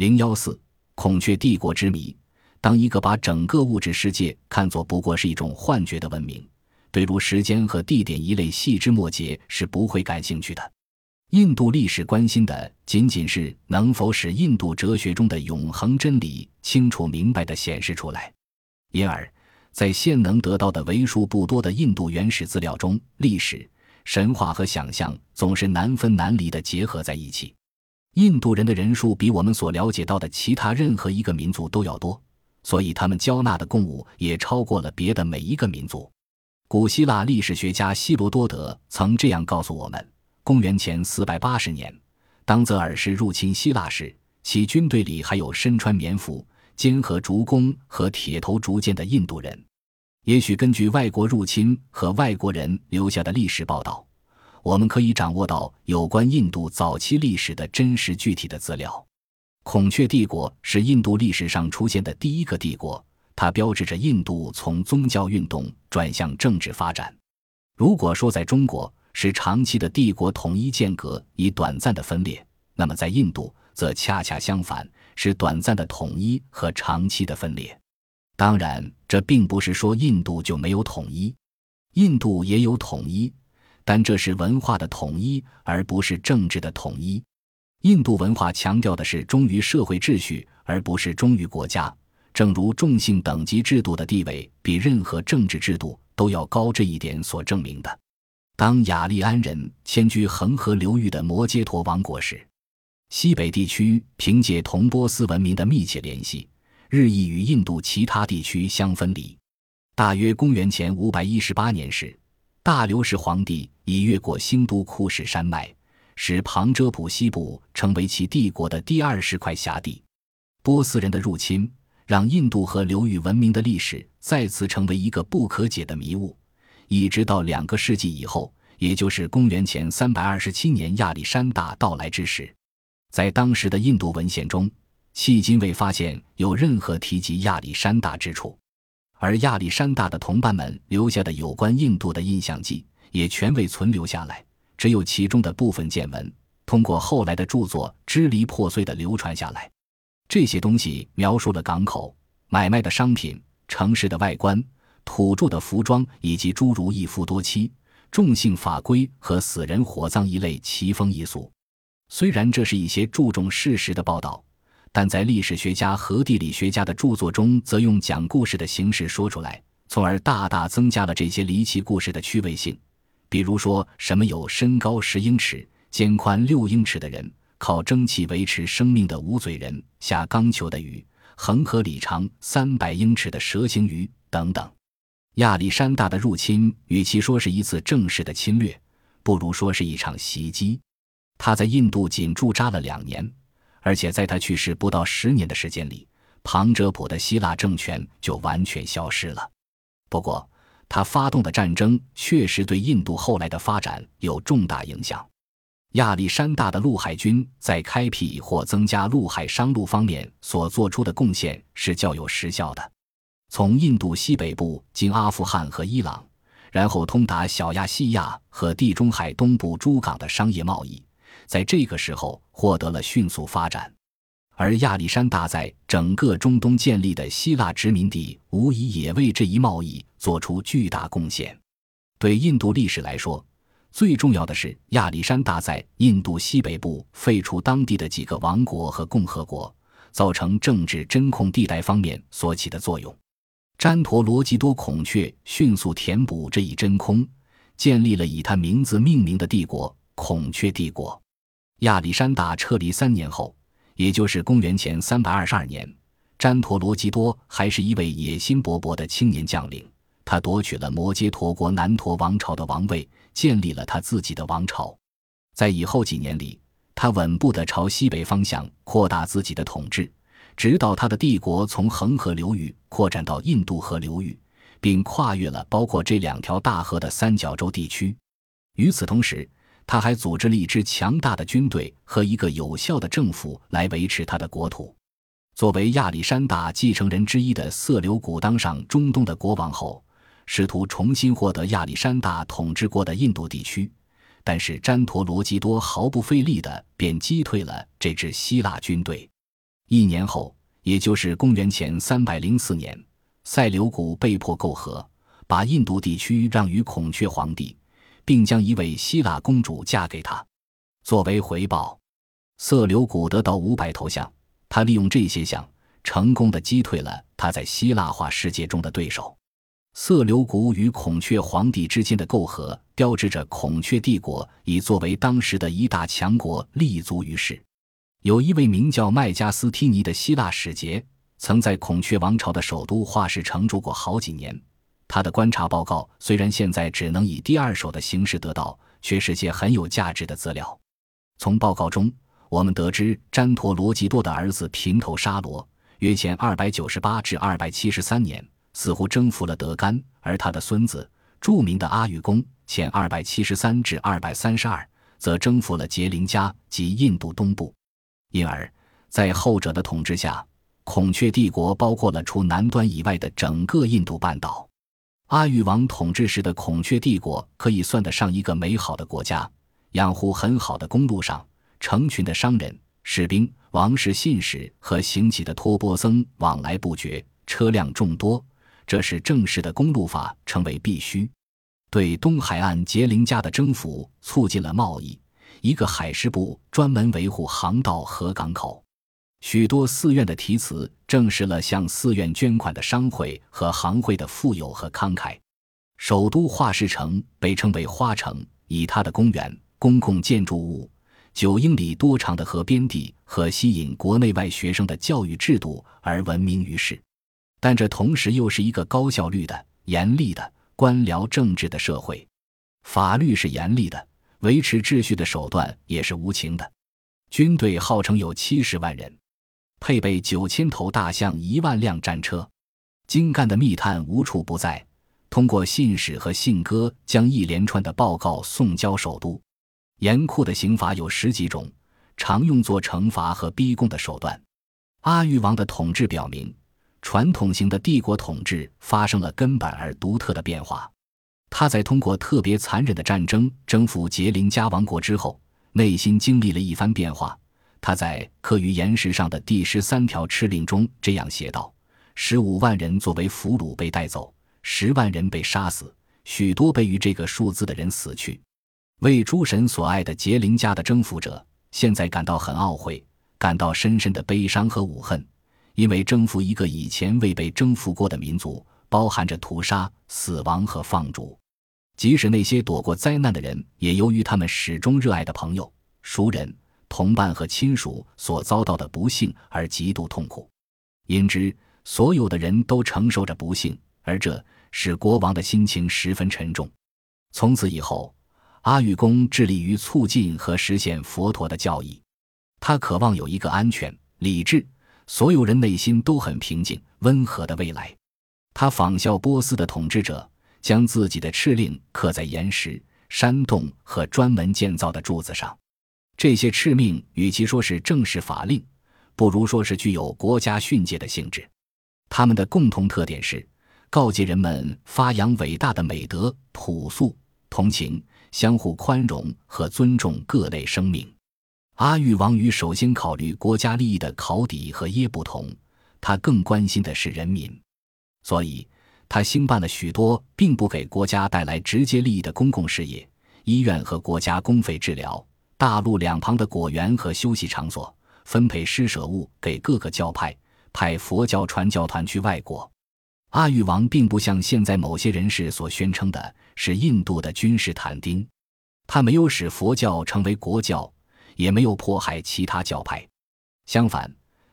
零幺四，孔雀帝国之谜。当一个把整个物质世界看作不过是一种幻觉的文明，对如时间和地点一类细枝末节是不会感兴趣的。印度历史关心的仅仅是能否使印度哲学中的永恒真理清楚明白地显示出来。因而，在现能得到的为数不多的印度原始资料中，历史、神话和想象总是难分难离地结合在一起。印度人的人数比我们所了解到的其他任何一个民族都要多，所以他们交纳的贡物也超过了别的每一个民族。古希腊历史学家希罗多德曾这样告诉我们：公元前四百八十年，当泽尔士入侵希腊时，其军队里还有身穿棉服、肩合竹弓和铁头竹剑的印度人。也许根据外国入侵和外国人留下的历史报道。我们可以掌握到有关印度早期历史的真实具体的资料。孔雀帝国是印度历史上出现的第一个帝国，它标志着印度从宗教运动转向政治发展。如果说在中国是长期的帝国统一间隔以短暂的分裂，那么在印度则恰恰相反，是短暂的统一和长期的分裂。当然，这并不是说印度就没有统一，印度也有统一。但这是文化的统一，而不是政治的统一。印度文化强调的是忠于社会秩序，而不是忠于国家。正如种姓等级制度的地位比任何政治制度都要高这一点所证明的。当雅利安人迁居恒河流域的摩揭陀王国时，西北地区凭借同波斯文明的密切联系，日益与印度其他地区相分离。大约公元前五百一十八年时。大流士皇帝已越过兴都库什山脉，使旁遮普西部成为其帝国的第二十块辖地。波斯人的入侵让印度河流域文明的历史再次成为一个不可解的迷雾，一直到两个世纪以后，也就是公元前三百二十七年亚历山大到来之时，在当时的印度文献中，迄今未发现有任何提及亚历山大之处。而亚历山大的同伴们留下的有关印度的印象记也全未存留下来，只有其中的部分见闻通过后来的著作支离破碎地流传下来。这些东西描述了港口、买卖的商品、城市的外观、土著的服装，以及诸如一夫多妻、重性法规和死人火葬一类奇风异俗。虽然这是一些注重事实的报道。但在历史学家和地理学家的著作中，则用讲故事的形式说出来，从而大大增加了这些离奇故事的趣味性。比如说，什么有身高十英尺、肩宽六英尺的人，靠蒸汽维持生命的无嘴人，下钢球的鱼，恒河里长三百英尺的蛇形鱼等等。亚历山大的入侵，与其说是一次正式的侵略，不如说是一场袭击。他在印度仅驻扎了两年。而且在他去世不到十年的时间里，庞哲普的希腊政权就完全消失了。不过，他发动的战争确实对印度后来的发展有重大影响。亚历山大的陆海军在开辟或增加陆海商路方面所做出的贡献是较有实效的。从印度西北部经阿富汗和伊朗，然后通达小亚细亚和地中海东部诸港的商业贸易。在这个时候获得了迅速发展，而亚历山大在整个中东建立的希腊殖民地，无疑也为这一贸易做出巨大贡献。对印度历史来说，最重要的是亚历山大在印度西北部废除当地的几个王国和共和国，造成政治真空地带方面所起的作用。詹陀罗基多孔雀迅速填补这一真空，建立了以他名字命名的帝国——孔雀帝国。亚历山大撤离三年后，也就是公元前三百二十二年，詹陀罗基多还是一位野心勃勃的青年将领。他夺取了摩揭陀国南陀王朝的王位，建立了他自己的王朝。在以后几年里，他稳步地朝西北方向扩大自己的统治，直到他的帝国从恒河流域扩展到印度河流域，并跨越了包括这两条大河的三角洲地区。与此同时，他还组织了一支强大的军队和一个有效的政府来维持他的国土。作为亚历山大继承人之一的色留古当上中东的国王后，试图重新获得亚历山大统治过的印度地区，但是詹陀罗基多毫不费力的便击退了这支希腊军队。一年后，也就是公元前三百零四年，塞琉古被迫媾和，把印度地区让与孔雀皇帝，并将一位希腊公主嫁给他。作为回报，色琉古得到五百头象。他利用这些象，成功的击退了他在希腊化世界中的对手。色流古与孔雀皇帝之间的媾和，标志着孔雀帝国已作为当时的一大强国立足于世。有一位名叫麦加斯提尼的希腊使节，曾在孔雀王朝的首都画氏城住过好几年。他的观察报告虽然现在只能以第二手的形式得到，却是些很有价值的资料。从报告中，我们得知詹陀罗吉多的儿子平头沙罗，约前二百九十八至二百七十三年。似乎征服了德干，而他的孙子著名的阿育公（前二百七十三至二百三十二）则征服了杰林加及印度东部。因而，在后者的统治下，孔雀帝国包括了除南端以外的整个印度半岛。阿育王统治时的孔雀帝国可以算得上一个美好的国家，养护很好的公路上，成群的商人、士兵、王室信使和行乞的托钵僧往来不绝，车辆众多。这使正式的公路法成为必须。对东海岸杰林加的征服促进了贸易。一个海事部专门维护航道和港口。许多寺院的题词证实了向寺院捐款的商会和行会的富有和慷慨。首都画氏城被称为花城，以它的公园、公共建筑物、九英里多长的河边地和吸引国内外学生的教育制度而闻名于世。但这同时又是一个高效率的、严厉的官僚政治的社会，法律是严厉的，维持秩序的手段也是无情的。军队号称有七十万人，配备九千头大象、一万辆战车，精干的密探无处不在，通过信使和信鸽将一连串的报告送交首都。严酷的刑罚有十几种，常用作惩罚和逼供的手段。阿育王的统治表明。传统型的帝国统治发生了根本而独特的变化。他在通过特别残忍的战争征服杰林加王国之后，内心经历了一番变化。他在刻于岩石上的第十三条敕令中这样写道：“十五万人作为俘虏被带走，十万人被杀死，许多被于这个数字的人死去。为诸神所爱的杰林家的征服者，现在感到很懊悔，感到深深的悲伤和侮恨。”因为征服一个以前未被征服过的民族，包含着屠杀、死亡和放逐。即使那些躲过灾难的人，也由于他们始终热爱的朋友、熟人、同伴和亲属所遭到的不幸而极度痛苦。因之，所有的人都承受着不幸，而这使国王的心情十分沉重。从此以后，阿育公致力于促进和实现佛陀的教义。他渴望有一个安全、理智。所有人内心都很平静、温和的未来。他仿效波斯的统治者，将自己的敕令刻在岩石、山洞和专门建造的柱子上。这些敕命与其说是正式法令，不如说是具有国家训诫的性质。他们的共同特点是告诫人们发扬伟大的美德、朴素、同情、相互宽容和尊重各类生命。阿育王与首先考虑国家利益的考底和耶不同，他更关心的是人民，所以他兴办了许多并不给国家带来直接利益的公共事业：医院和国家公费治疗，大陆两旁的果园和休息场所，分配施舍物给各个教派，派佛教传教团去外国。阿育王并不像现在某些人士所宣称的是印度的君士坦丁，他没有使佛教成为国教。也没有迫害其他教派，相反，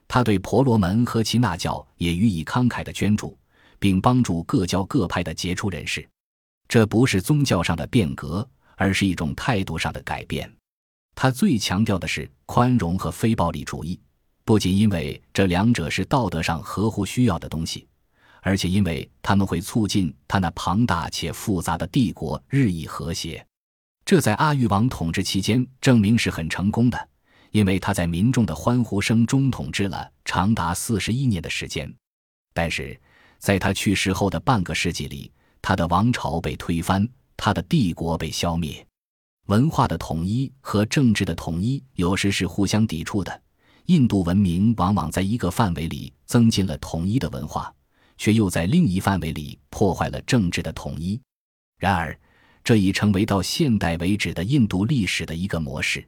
他对婆罗门和耆那教也予以慷慨的捐助，并帮助各教各派的杰出人士。这不是宗教上的变革，而是一种态度上的改变。他最强调的是宽容和非暴力主义，不仅因为这两者是道德上合乎需要的东西，而且因为他们会促进他那庞大且复杂的帝国日益和谐。这在阿育王统治期间证明是很成功的，因为他在民众的欢呼声中统治了长达四十一年的时间。但是，在他去世后的半个世纪里，他的王朝被推翻，他的帝国被消灭。文化的统一和政治的统一有时是互相抵触的，印度文明往往在一个范围里增进了统一的文化，却又在另一范围里破坏了政治的统一。然而，这已成为到现代为止的印度历史的一个模式。